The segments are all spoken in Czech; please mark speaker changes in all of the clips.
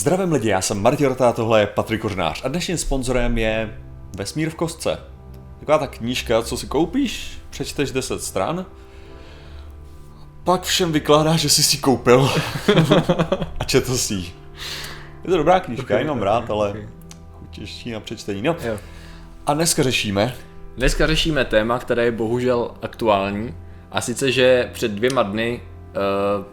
Speaker 1: Zdravím lidi, já jsem Martin Rota, tohle je Patrik Kořnář a dnešním sponzorem je Vesmír v kostce. Taková ta knížka, co si koupíš, přečteš 10 stran, pak všem vykládá, že jsi si koupil a četl si ji. Je to dobrá knížka, okay, jenom rád, okay, ale okay. těžší na přečtení. No. Jo. A dneska řešíme...
Speaker 2: Dneska řešíme téma, které je bohužel aktuální, a sice, že před dvěma dny uh,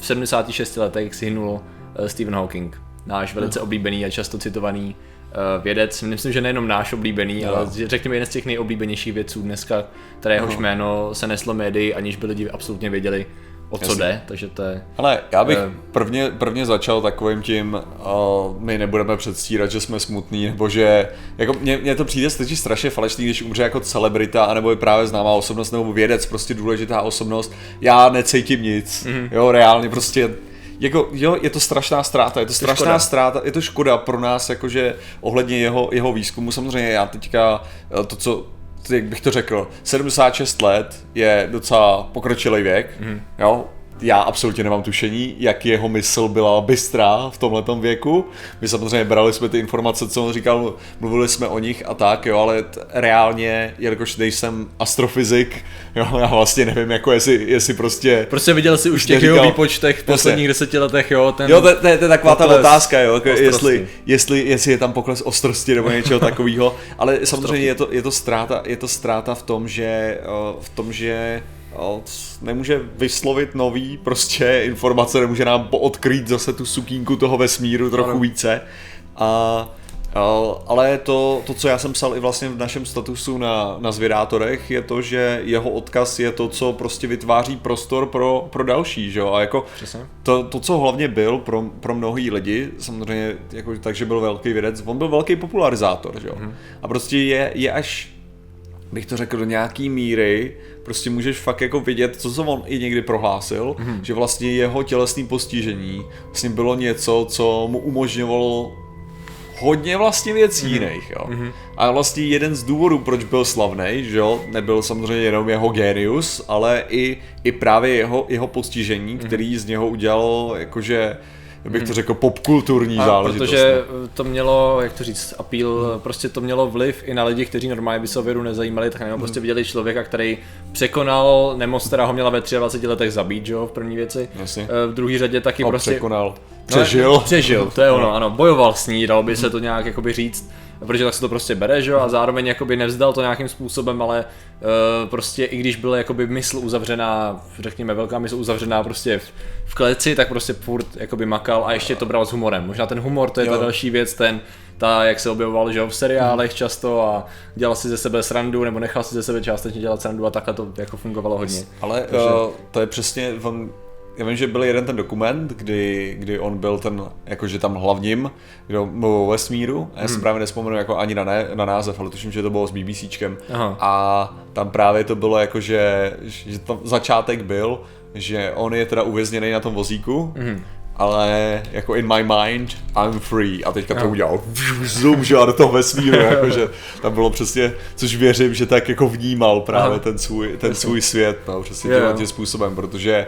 Speaker 2: v 76 letech si hynul uh, Stephen Hawking náš velice oblíbený a často citovaný uh, vědec. Myslím, že nejenom náš oblíbený, no. ale řekněme jeden z těch nejoblíbenějších vědců dneska, které jehož no. jméno se neslo médii, aniž by lidi absolutně věděli, o co Jasně. jde, takže to je...
Speaker 1: Ale já bych uh, prvně, prvně začal takovým tím, uh, my nebudeme předstírat, že jsme smutní, nebo že, jako mně, mně to přijde steči strašně falešný, když umře jako celebrita, anebo je právě známá osobnost, nebo vědec, prostě důležitá osobnost, já necítím nic, mm-hmm. jo, reálně prostě jako, jo, je to strašná ztráta, je to strašná škoda. ztráta, je to škoda pro nás, jakože ohledně jeho, jeho výzkumu, samozřejmě já teďka eh, to, co jak bych to řekl, 76 let je docela pokročilý věk, mm. jo, já absolutně nemám tušení, jak jeho mysl byla bystrá v tomhle věku. My samozřejmě brali jsme ty informace, co on říkal, mluvili jsme o nich a tak, jo, ale t- reálně, jelikož nejsem astrofyzik, jo, já vlastně nevím, jako jestli, jestli prostě...
Speaker 2: Prostě viděl jsi už v těch jeho výpočtech v posledních deseti letech, jo, ten...
Speaker 1: Jo, to, to, to je taková ta otázka, jo, jako jestli, jestli, jestli, je tam pokles ostrosti nebo něčeho takového, ale samozřejmě je to, je to ztráta, je to ztráta v tom, že, v tom, že nemůže vyslovit nový prostě informace, nemůže nám odkrýt zase tu sukínku toho vesmíru trochu ano. více. A ale to, to, co já jsem psal i vlastně v našem statusu na, na zvědátorech, je to, že jeho odkaz je to, co prostě vytváří prostor pro, pro další, že jo? A jako to, to, co hlavně byl pro, pro mnohý lidi, samozřejmě jako, takže byl velký vědec, on byl velký popularizátor, že jo? Mm. A prostě je, je až bych to řekl do nějaký míry, prostě můžeš fakt jako vidět, co jsem on i někdy prohlásil, mm-hmm. že vlastně jeho tělesný postižení vlastně bylo něco, co mu umožňovalo hodně vlastně věcí mm-hmm. jiných, jo. Mm-hmm. A vlastně jeden z důvodů, proč byl slavný, že jo, nebyl samozřejmě jenom jeho genius, ale i, i právě jeho, jeho postižení, mm-hmm. který z něho udělal jakože bych to řekl, popkulturní záležitost.
Speaker 2: Protože no. to mělo, jak to říct, appeal, hmm. prostě to mělo vliv i na lidi, kteří normálně by se o vědu nezajímali, tak jenom hmm. prostě viděli člověka, který překonal nemoc, která ho měla ve 23 letech zabít, že jo, v první věci. Jasně. Eh, v druhé řadě taky
Speaker 1: A
Speaker 2: prostě...
Speaker 1: překonal. Přežil. No,
Speaker 2: přežil, to je ono, ano, bojoval s ní, dalo by se to nějak jakoby říct protože tak se to prostě bere, že jo, a zároveň jakoby nevzdal to nějakým způsobem, ale uh, prostě i když byla jakoby mysl uzavřená, řekněme velká mysl uzavřená prostě v, v kleci, tak prostě furt jakoby makal a ještě to bral s humorem. Možná ten humor, to je jo. ta další věc, ten, ta, jak se objevoval, že jo, v seriálech často a dělal si ze sebe srandu, nebo nechal si ze sebe částečně dělat srandu a takhle to jako fungovalo hodně.
Speaker 1: Ale Takže... uh, to je přesně, on já vím, že byl jeden ten dokument, kdy, kdy on byl ten, jakože tam hlavním, kdo mluvil o vesmíru, já hmm. si právě nespomenu jako ani na, ne, na název, ale tuším, že to bylo s BBCčkem Aha. a tam právě to bylo jako, že, že tam začátek byl, že on je teda uvězněný na tom vozíku, hmm ale jako in my mind, I'm free. A teďka to udělal zoom, že do toho vesmíru, jakože tam bylo přesně, což věřím, že tak jako vnímal právě ten svůj, ten svůj svět, no, přesně yeah. tím způsobem, protože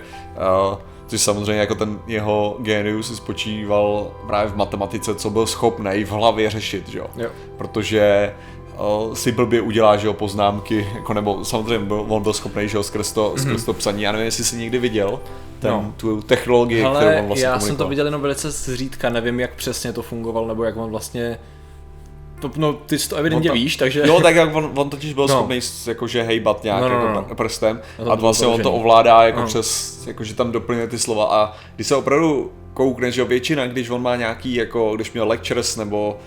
Speaker 1: uh, což samozřejmě jako ten jeho genius spočíval právě v matematice, co byl schopný v hlavě řešit, že jo. Protože uh, si blbě udělá, že jo, poznámky, jako nebo samozřejmě byl, on byl schopný, že jo, skrz to, mm-hmm. skrz to psaní. Já nevím, jestli jsi někdy viděl ten, no. tu technologii,
Speaker 2: Hele,
Speaker 1: kterou on vlastně
Speaker 2: já jsem to viděl jenom velice zřídka, nevím, jak přesně to fungovalo, nebo jak on vlastně to, no, ty to evidentně víš, takže...
Speaker 1: Jo, tak jak on, on totiž byl no. schopný jakože hejbat nějak no, no, jako no. jako prstem no, a vlastně on to ovládá jako no. přes, jakože tam doplňuje ty slova a když se opravdu koukneš, že většina, když on má nějaký, jako když měl lectures nebo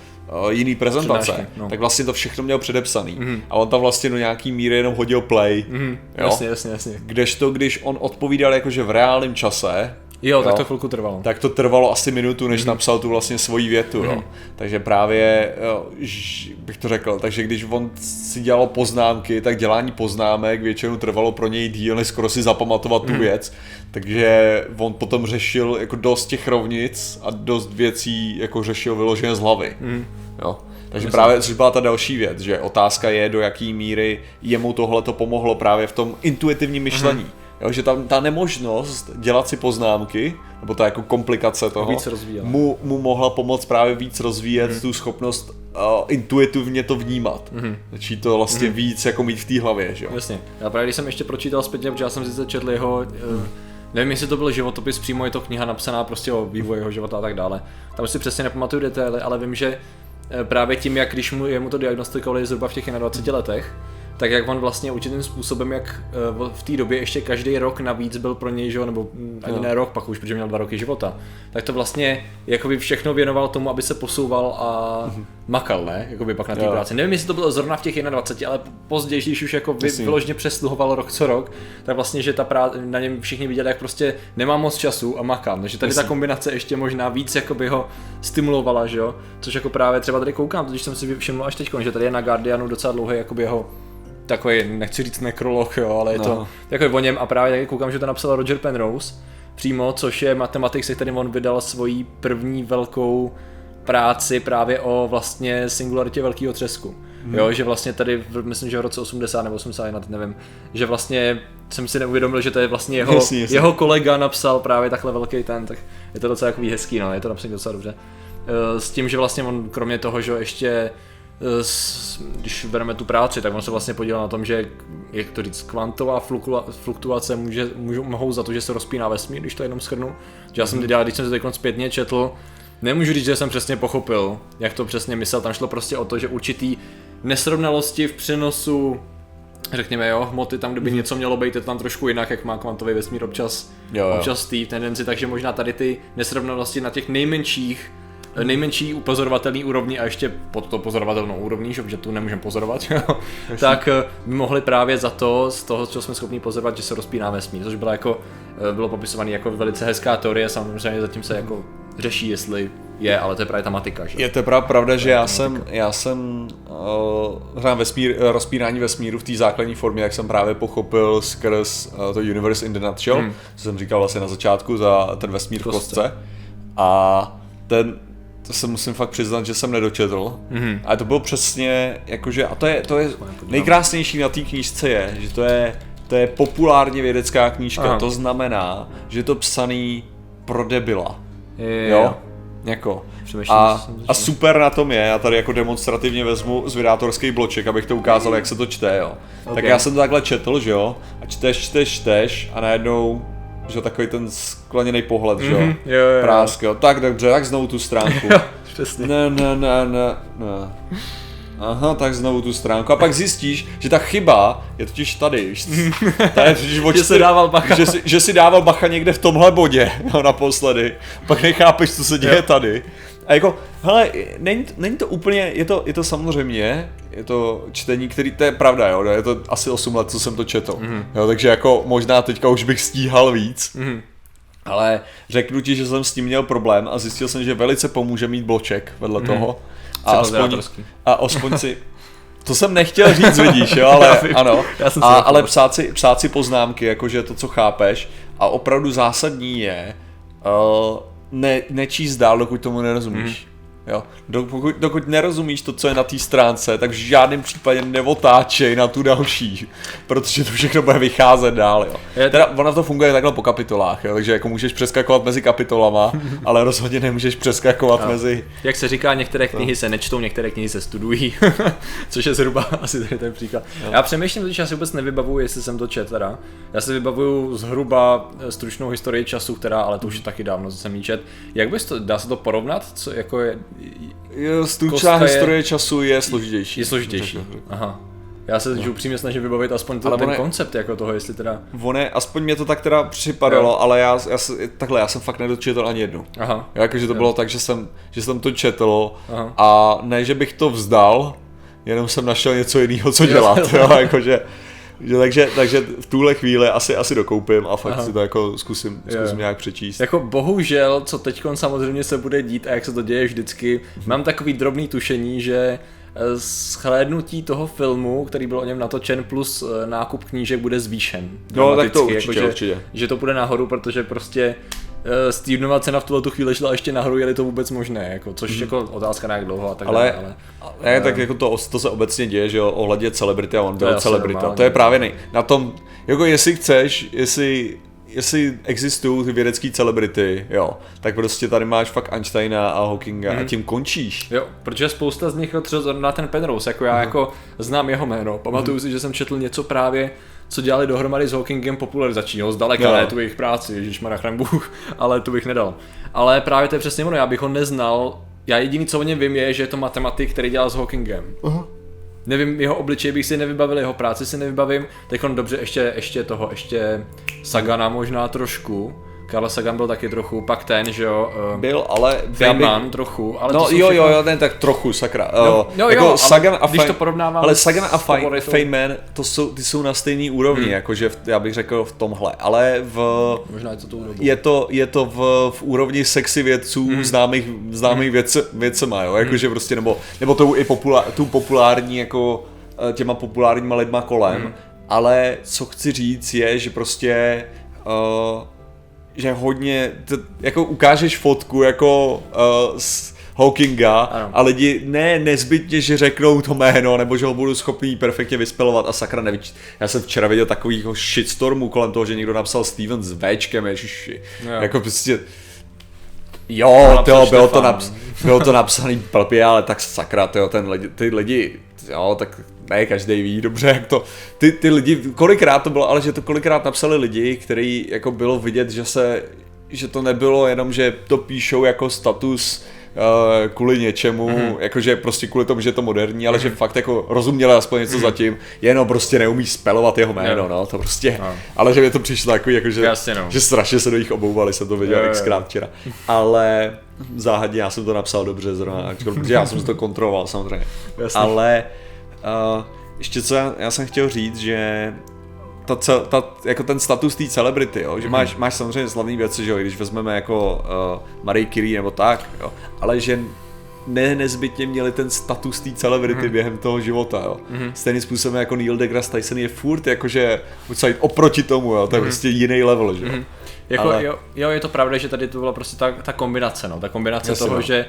Speaker 1: uh, jiný prezentace, no. tak vlastně to všechno měl předepsaný. Mm-hmm. A on tam vlastně do nějaký míry jenom hodil play. Mm-hmm.
Speaker 2: Jo? Jasně, jasně, jasně.
Speaker 1: Kdežto, když on odpovídal jakože v reálném čase,
Speaker 2: Jo, jo, tak to chvilku trvalo.
Speaker 1: Tak to trvalo asi minutu, než mm. napsal tu vlastně svoji větu, mm. jo. Mhm. Takže právě, jo, ž, bych to řekl, takže když on si dělal poznámky, tak dělání poznámek většinou trvalo pro něj díl, než skoro si zapamatovat tu mm. věc. Takže on potom řešil jako dost těch rovnic a dost věcí jako řešil vyloženě z hlavy. Mm. Jo. Takže Myslím. právě, což byla ta další věc, že otázka je, do jaký míry jemu tohle to pomohlo právě v tom intuitivním myšlení. Mm Jo, že tam ta nemožnost dělat si poznámky, nebo ta jako komplikace toho,
Speaker 2: víc rozvíjela.
Speaker 1: mu, mu mohla pomoct právě víc rozvíjet mm. tu schopnost uh, intuitivně to vnímat. Mm. Začít to vlastně mm. víc jako mít v té hlavě, že jo.
Speaker 2: Jasně. Já právě když jsem ještě pročítal zpětně, protože já jsem si četl jeho, mm. nevím jestli to byl životopis, přímo je to kniha napsaná prostě o vývoji jeho života a tak dále. Tam si přesně nepamatuju detaily, ale vím, že eh, právě tím, jak když mu, jemu to diagnostikovali zhruba v těch 21 letech, tak jak on vlastně určitým způsobem, jak eh, v té době ještě každý rok navíc byl pro něj, že nebo hm, ani no. ne rok, pak už, protože měl dva roky života, tak to vlastně jakoby všechno věnoval tomu, aby se posouval a mm-hmm. makal, ne? Jakoby pak na té práci. Nevím, jestli to bylo zrovna v těch 21, ale později, když už jako vy, vyložně přesluhoval rok co rok, tak vlastně, že ta prá- na něm všichni viděli, jak prostě nemá moc času a makám. Takže tady Myslím. ta kombinace ještě možná víc jakoby ho stimulovala, že jo? Což jako právě třeba tady koukám, když jsem si všiml až teď, že tady je na Guardianu docela dlouhý jakoby jeho takový, nechci říct nekrolog, jo, ale je no. to takový o něm a právě taky koukám, že to napsal Roger Penrose přímo, což je matematik, se kterým on vydal svoji první velkou práci právě o vlastně singularitě velkého třesku. Hmm. Jo, že vlastně tady, myslím, že v roce 80 nebo 81, teď nevím, že vlastně jsem si neuvědomil, že to je vlastně jeho, jasný, jasný. jeho kolega napsal právě takhle velký ten, tak je to docela takový hezký, no, je to napsaný docela dobře. Eh, s tím, že vlastně on kromě toho, že ještě když bereme tu práci, tak on se vlastně podílel na tom, že, jak to říct, kvantová fluktuace může, můžou, mohou za to, že se rozpíná vesmír, když to jenom schrnu. Že já jsem teď, když jsem se teď zpětně četl, nemůžu říct, že jsem přesně pochopil, jak to přesně myslel. Tam šlo prostě o to, že určitý nesrovnalosti v přenosu řekněme jo, hmoty tam, kdyby mm. něco mělo být, je tam trošku jinak, jak má kvantový vesmír občas, jo, jo. občas tý tendenci, takže možná tady ty nesrovnalosti na těch nejmenších nejmenší upozorovatelný úrovni a ještě pod to pozorovatelnou úrovní, že tu nemůžeme pozorovat, tak eh, by mohli právě za to, z toho, co jsme schopni pozorovat, že se rozpíná vesmír, což bylo jako, eh, bylo popisované jako velice hezká teorie, samozřejmě zatím se jako řeší, jestli je, ale to je právě ta matika, že?
Speaker 1: Je to právě pravda, že já jsem, já jsem uh, hrám vesmír, rozpínání vesmíru v té základní formě, jak jsem právě pochopil skrz uh, to Universe in the Nutshell, hmm. co jsem říkal vlastně na začátku za ten vesmír v kostce. A ten, to se musím fakt přiznat, že jsem nedočetl. Mm-hmm. Ale to bylo přesně, jakože, a to je, to je nejkrásnější na té knížce je, že to je, to je populárně vědecká knížka, Aha. to znamená, že je to psaný pro debila.
Speaker 2: Je, jo?
Speaker 1: Jako. A, a super na tom je, já tady jako demonstrativně vezmu z vydátorský bloček, abych to ukázal, jak se to čte, jo. Okay. Tak já jsem to takhle četl, že jo, a čteš, čteš, čteš a najednou že takový ten skleněný pohled, mm-hmm, že jo, mhm, jo, jo, prásk, jo. Tak dobře, tak znovu tu stránku.
Speaker 2: přesně.
Speaker 1: Ne, ne, ne, ne, ne. Aha, tak znovu tu stránku. A pak zjistíš, že ta chyba je totiž tady.
Speaker 2: tady je že si dával bacha.
Speaker 1: Že si, že si dával bacha někde v tomhle bodě, no, naposledy. Pak nechápeš, co se děje jo. tady. A jako, hele, není, není to úplně, je to, je to samozřejmě, je to čtení, který, to je pravda, jo, je to asi 8 let, co jsem to četl, mm-hmm. jo, takže jako možná teďka už bych stíhal víc, mm-hmm. ale řeknu ti, že jsem s tím měl problém a zjistil jsem, že velice pomůže mít bloček vedle mm-hmm. toho. A aspoň, a aspoň si, to jsem nechtěl říct, vidíš, jo, ale ano, a, ale psát si, psát si poznámky, jakože to, co chápeš. A opravdu zásadní je, uh, ne, nečíst dál, dokud tomu nerozumíš. Jo. Dokud, dokud nerozumíš to, co je na té stránce, tak v žádném případě neotáčej na tu další, protože to všechno bude vycházet dál. Jo. Teda ona to funguje takhle po kapitolách, jo, takže jako můžeš přeskakovat mezi kapitolama, ale rozhodně nemůžeš přeskakovat no. mezi...
Speaker 2: Jak se říká, některé knihy se nečtou, některé knihy se studují, což je zhruba asi tady ten příklad. Jo. Já přemýšlím, že já si vůbec nevybavuju, jestli jsem to čet teda. Já si vybavuju zhruba stručnou historii času, která, ale to už je taky dávno, co jsem jí čet. Jak bys to, dá se to porovnat, co jako je,
Speaker 1: Stručná historie je, času je složitější.
Speaker 2: Je složitější. Aha. Já se no. upřímně snažím vybavit aspoň to, ten koncept jako toho, jestli teda...
Speaker 1: Vone, aspoň mě to tak teda připadalo, jo. ale já, já, takhle, já jsem fakt nedočetl ani jednu. Aha. Jakože to jo. bylo tak, že jsem, že jsem to četl Aha. a ne, že bych to vzdal, jenom jsem našel něco jiného, co dělat, jo, jakože že, takže, takže v tuhle chvíli asi, asi dokoupím a fakt Aha. si to jako zkusím, zkusím nějak přečíst.
Speaker 2: Jako bohužel, co teď samozřejmě se bude dít a jak se to děje vždycky, hmm. mám takový drobný tušení, že eh, shlédnutí toho filmu, který byl o něm natočen, plus eh, nákup knížek bude zvýšen.
Speaker 1: No, tak to určitě,
Speaker 2: jako, že,
Speaker 1: určitě.
Speaker 2: Že to bude nahoru, protože prostě Stevenova cena v tuhle tu chvíli šla ještě nahoru, je to vůbec možné, jako, což mm. jako otázka na jak dlouho a tak
Speaker 1: ale,
Speaker 2: dále.
Speaker 1: Ale, ne, tak jako to, to se obecně děje, že jo, ohledně celebrity a on byl celebrita. To je právě nej, na tom, jako jestli chceš, jestli jestli existují ty vědecké celebrity, jo, tak prostě tady máš fakt Einsteina a Hawkinga mm. a mhm. tím končíš.
Speaker 2: Jo, protože spousta z nich, třeba na ten Penrose, jako já mm. jako znám jeho jméno, pamatuju mm. si, že jsem četl něco právě, co dělali dohromady s Hawkingem popularizačního, zdaleka no. ne tu jejich práci, Ježíš Marachran Bůh, ale to bych nedal. Ale právě to je přesně ono, já bych ho neznal, já jediný, co o něm vím, je, že je to matematik, který dělal s Hawkingem. Uh-huh. Nevím, jeho obličej bych si nevybavil, jeho práci si nevybavím. Teď on dobře, ještě, ještě toho, ještě Sagana možná trošku. Karl Sagan byl taky trochu, pak ten, že jo.
Speaker 1: Uh, byl, ale
Speaker 2: Feynman bych... trochu, ale
Speaker 1: No jo, všechno... jo, jo, ten tak trochu, sakra. No,
Speaker 2: uh, jo, jako jo, Sagan a když to porovnávám
Speaker 1: Ale Sagan a Feynman, to jsou, ty jsou na stejný úrovni, hmm. jakože v, já bych řekl v tomhle, ale v...
Speaker 2: Možná je to
Speaker 1: tou je to, je to v, v úrovni sexy vědců hmm. známých, známých hmm. vědce, vědcema, jo, jakože hmm. prostě, nebo, nebo tou i populár, tu populární, jako eh, těma populárníma lidma kolem, hmm. ale co chci říct je, že prostě uh, že hodně, to, jako ukážeš fotku jako uh, z Hawkinga ano. a lidi ne nezbytně, že řeknou to jméno, nebo že ho budu schopný perfektně vyspelovat a sakra nevíš. Já jsem včera viděl takovýho shitstormu kolem toho, že někdo napsal Steven s Včkem, ježiši. No. Jako prostě Jo, to bylo to, naps- bylo to napsaný blbě, ale tak sakra, tyjo, ten lidi, ty lidi, jo, tak ne každý ví dobře, jak to, ty, ty lidi, kolikrát to bylo, ale že to kolikrát napsali lidi, který jako bylo vidět, že se, že to nebylo jenom, že to píšou jako status kvůli něčemu, mm-hmm. jakože prostě kvůli tomu, že je to moderní, ale mm-hmm. že fakt jako rozuměli aspoň něco mm-hmm. zatím, jenom prostě neumí spelovat jeho jméno, no, to prostě, no. ale že mi to přišlo takový, jako že, Jasně, no. že strašně se do nich obouvali, jsem to viděl xkrát včera, ale záhadně já jsem to napsal dobře zrovna, protože já jsem to kontroloval samozřejmě, Jasně. ale Uh, ještě co já, já jsem chtěl říct, že ta, ta, jako ten status té celebrity, jo? že mm-hmm. máš, máš samozřejmě slavné věci, že jo? když vezmeme jako uh, Marie Curie nebo tak, jo? ale že ne nezbytně měli ten status té celebrity mm. během toho života, jo. Mm. Stejným způsobem jako Neil deGrasse Tyson je furt jakože oproti tomu, jo, to je mm. prostě jiný level, že jo. Mm.
Speaker 2: Jako, Ale... jo, jo, je to pravda, že tady to byla prostě ta, ta kombinace, no, ta kombinace Jasně, toho, no. že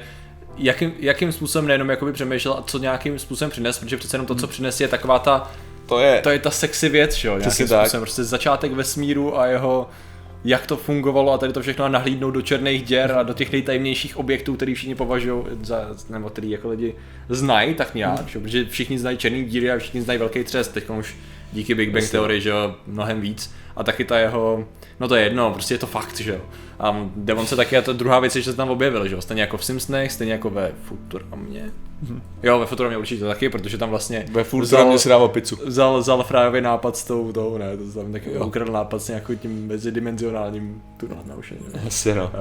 Speaker 2: jakým, jakým způsobem nejenom jakoby přemýšlel a co nějakým způsobem přines, protože přece jenom to, co přines, je taková ta
Speaker 1: to je,
Speaker 2: to je ta sexy věc, že jo, nějakým tak. způsobem, prostě začátek vesmíru a jeho jak to fungovalo a tady to všechno a nahlídnout do černých děr a do těch nejtajemnějších objektů, který všichni považují za, nebo který jako lidi znají tak nějak, mm. že? protože všichni znají černý díry a všichni znají velký třest, teď už díky Big Bang teorii, že jo, mnohem víc a taky ta jeho, no to je jedno, prostě je to fakt, že jo. A Devon se taky, a to druhá věc je, že se tam objevil, že jo, stejně jako v Simpsonech, stejně jako ve Futuramě. Mhm. Jo, ve Futuramě určitě taky, protože tam vlastně...
Speaker 1: Ve Futuramě si dával pizzu.
Speaker 2: Vzal, vzal Fryový nápad s tou, tou, ne, to tam taky jo. ukradl nápad s nějakým tím mezidimenzionálním tunel už
Speaker 1: Jasně, no.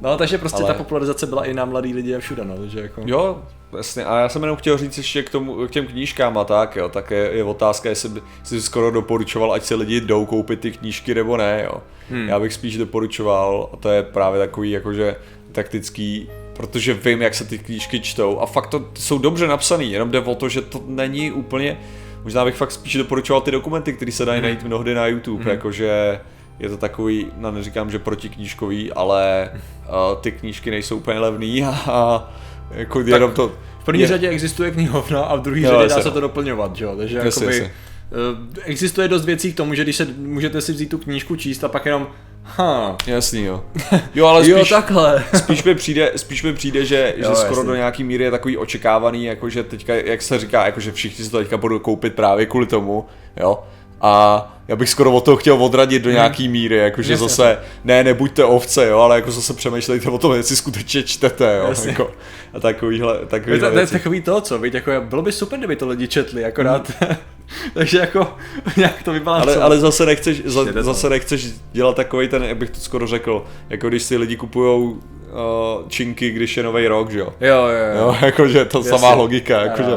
Speaker 2: No, takže prostě Ale... ta popularizace byla i na mladý lidi a všude, no, takže jako...
Speaker 1: Jo, jasně, a já jsem jenom chtěl říct ještě k, tomu, k těm knížkám a tak, jo, tak je, je otázka, jestli by si skoro doporučoval, ať se lidi jdou koupit ty knížky nebo ne, jo. Hmm. Já bych spíš doporučoval, a to je právě takový jakože taktický, protože vím, jak se ty knížky čtou a fakt to jsou dobře napsaný, jenom jde o to, že to není úplně, možná bych fakt spíš doporučoval ty dokumenty, které se dají hmm. najít mnohdy na YouTube, hmm. jakože je to takový, no neříkám, že protiknížkový, ale uh, ty knížky nejsou úplně levný a, a jako tak jenom to...
Speaker 2: V první je... řadě existuje knihovna a v druhé řadě dá se to doplňovat, jo? takže jasně, jakoby, jasně. Uh, existuje dost věcí k tomu, že když se můžete si vzít tu knížku číst a pak jenom Ha.
Speaker 1: Jasný, jo. Jo, ale
Speaker 2: spíš, jo, takhle.
Speaker 1: spíš, mi přijde, spíš mi přijde, že, jo, že skoro jasný. do nějaký míry je takový očekávaný, jakože teďka, jak se říká, jakože všichni si to teďka budou koupit právě kvůli tomu, jo. A já bych skoro od toho chtěl odradit do hmm. nějaký míry, jakože Jasně. zase, ne, nebuďte ovce, jo, ale jako zase přemýšlejte o tom, jestli skutečně čtete, jo, Jasně. jako, a takovýhle, takovýhle
Speaker 2: to, to, je takový to, co, víš, jako, bylo by super, kdyby to lidi četli, akorát, hmm. takže jako, nějak to vypadá.
Speaker 1: Ale, ale zase nechceš, za, zase nechceš dělat takový ten, jak bych to skoro řekl, jako když si lidi kupujou uh, činky, když je nový rok, že jo.
Speaker 2: Jo, jo, jo. jo
Speaker 1: jakože to Jasně. samá logika, jakože.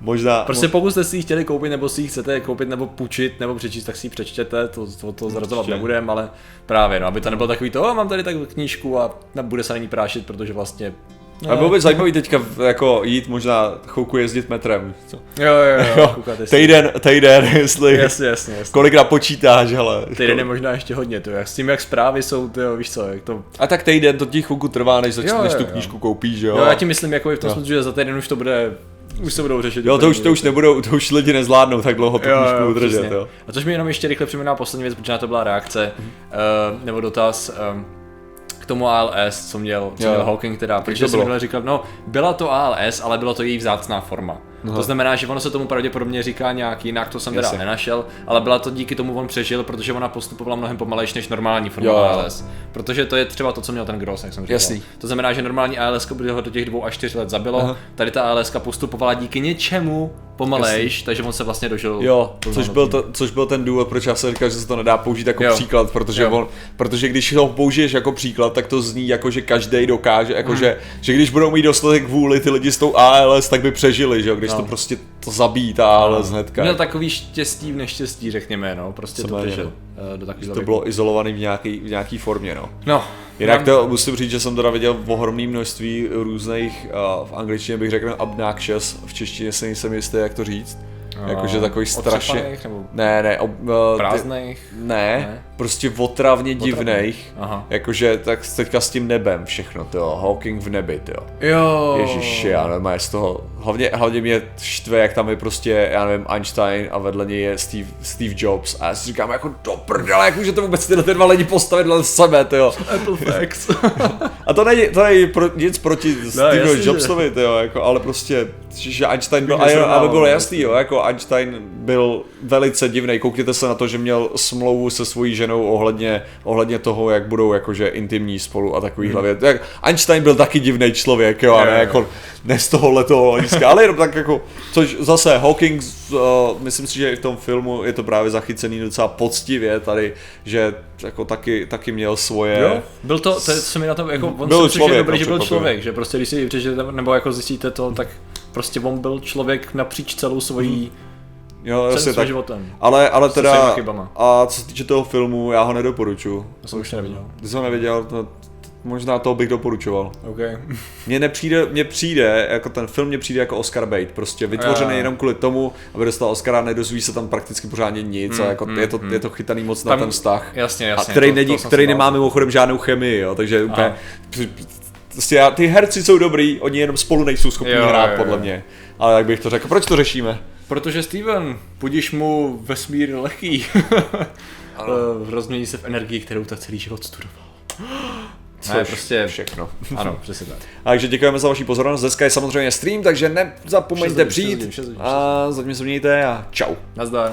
Speaker 1: Možná...
Speaker 2: Prostě pokud jste si ji chtěli koupit, nebo si ji chcete koupit, nebo půjčit, nebo přečíst, tak si ji přečtěte, to, to, to zrazovat nebudeme, ale právě, no, aby to nebylo takový to, mám tady tak knížku a bude se na ní prášit, protože vlastně
Speaker 1: No. A bylo by zajímavý teďka jako jít možná chvilku jezdit metrem. Co?
Speaker 2: Jo, jo, jo. jo
Speaker 1: týden, týden, jestli.
Speaker 2: Jasně, jasně, jasně.
Speaker 1: Kolikrát počítáš, ale.
Speaker 2: Týden je možná ještě hodně, to jak s tím, jak zprávy jsou, ty víš co, jak to.
Speaker 1: A tak týden to ti chvilku trvá, než, začneš, než tu knížku koupíš, jo.
Speaker 2: Jo, já ti myslím, jako v tom smyslu, že za týden už to bude už se budou řešit.
Speaker 1: Jo, to už, to už nebudou, to už lidi nezvládnou tak dlouho tu knížku udržet, jo.
Speaker 2: A což mi jenom ještě rychle připomíná poslední věc, protože na to byla reakce, mm-hmm. uh, nebo dotaz, um, k tomu ALS, co měl, co měl Hawking teda, protože jsem říkal, no, byla to ALS, ale byla to její vzácná forma. Aha. To znamená, že ono se tomu pravděpodobně říká nějak jinak, to jsem Jasně. teda nenašel, ale byla to díky tomu on přežil, protože ona postupovala mnohem pomalejší než normální forma jo. ALS. Protože to je třeba to, co měl ten Gross, jak jsem říkal.
Speaker 1: Jasný.
Speaker 2: To znamená, že normální ALS by ho do těch dvou až čtyř let zabilo, Aha. tady ta ALS postupovala díky něčemu pomalejš, takže on se vlastně dožil.
Speaker 1: Jo, což byl, to, což byl ten důvod, proč já jsem říkal, že se to nedá použít jako jo. příklad, protože, jo. on, protože když ho použiješ jako příklad, tak to zní jako, že každý dokáže, jako hmm. že, že když budou mít dostatek vůli ty lidi s tou ALS, tak by přežili, že jo, když no. to prostě to zabít a ale hnedka.
Speaker 2: Měl takový štěstí v neštěstí, řekněme, no, prostě Co to přežil.
Speaker 1: Uh, do takový to bylo izolovaný v nějaký, v nějaký formě, no.
Speaker 2: No.
Speaker 1: Jinak to musím říct, že jsem teda viděl ohromné množství různých, uh, v angličtině bych řekl obnoxious, v češtině se nejsem jistý, jak to říct Jakože takový strašně...
Speaker 2: Nebo
Speaker 1: ne, ne. Ob,
Speaker 2: uh, prázdných?
Speaker 1: Ne, ne, prostě otravně divných. Jakože tak teďka s tím nebem všechno, jo. Hawking v nebi, jo.
Speaker 2: Jo.
Speaker 1: Ježiši, já nevím, z toho... Hlavně, hlavně mě štve, jak tam je prostě, já nevím, Einstein a vedle něj je Steve, Steve Jobs. A já si říkám, jako do prdele, jak může to vůbec tyhle dva lidi postavit dle sebe, jo.
Speaker 2: Apple Facts.
Speaker 1: a to není, to není pro, nic proti no, Steve Jobsovi, jo, jako, ale prostě, že Einstein byl, a aby bylo jasný, jo, jako Einstein byl velice divný. Koukněte se na to, že měl smlouvu se svojí ženou ohledně, ohledně toho, jak budou jakože intimní spolu a takovýhle hmm. věc. Einstein byl taky divný člověk, jo, a ne, jako, ne z tohohle toho hlediska, ale jenom tak jako, což zase Hawking, uh, myslím si, že i v tom filmu je to právě zachycený docela poctivě tady, že jako taky, taky měl svoje...
Speaker 2: Jo, byl to, to co mi na tom, jako, on byl si člověk, že, dobrý, že byl člověk, že prostě když si přečtete, nebo jako zjistíte to, tak prostě on byl člověk napříč celou svojí hmm
Speaker 1: Jo,
Speaker 2: jasně, tak. životem.
Speaker 1: Ale, ale teda, a co se týče toho filmu, já ho nedoporučuji.
Speaker 2: Já jsem už neviděl.
Speaker 1: Ty jsi ho neviděl, to, možná toho bych doporučoval.
Speaker 2: Okay.
Speaker 1: Mně nepřijde, mně přijde, jako ten film mně přijde jako Oscar bait, prostě vytvořený uh, jenom kvůli tomu, aby dostal Oscara, nedozví se tam prakticky pořádně nic mm, a jako mm, je, to, mm. je to chytaný moc tam, na ten vztah.
Speaker 2: Jasně, jasně.
Speaker 1: A který, to, není, to který nemá mimochodem žádnou chemii, jo, takže úplně, prostě ty herci jsou dobrý, oni jenom spolu nejsou schopni jo, hrát, jo, podle jo. mě. Ale jak bych to řekl, proč to řešíme?
Speaker 2: Protože Steven, budíš mu vesmír lehký. Rozmění se v energii, kterou ta celý život studoval.
Speaker 1: Co je prostě všechno.
Speaker 2: Ano, přesně tak.
Speaker 1: takže děkujeme za vaši pozornost. Dneska je samozřejmě stream, takže nezapomeňte přijít. A zatím se mějte a čau.
Speaker 2: Nazdar.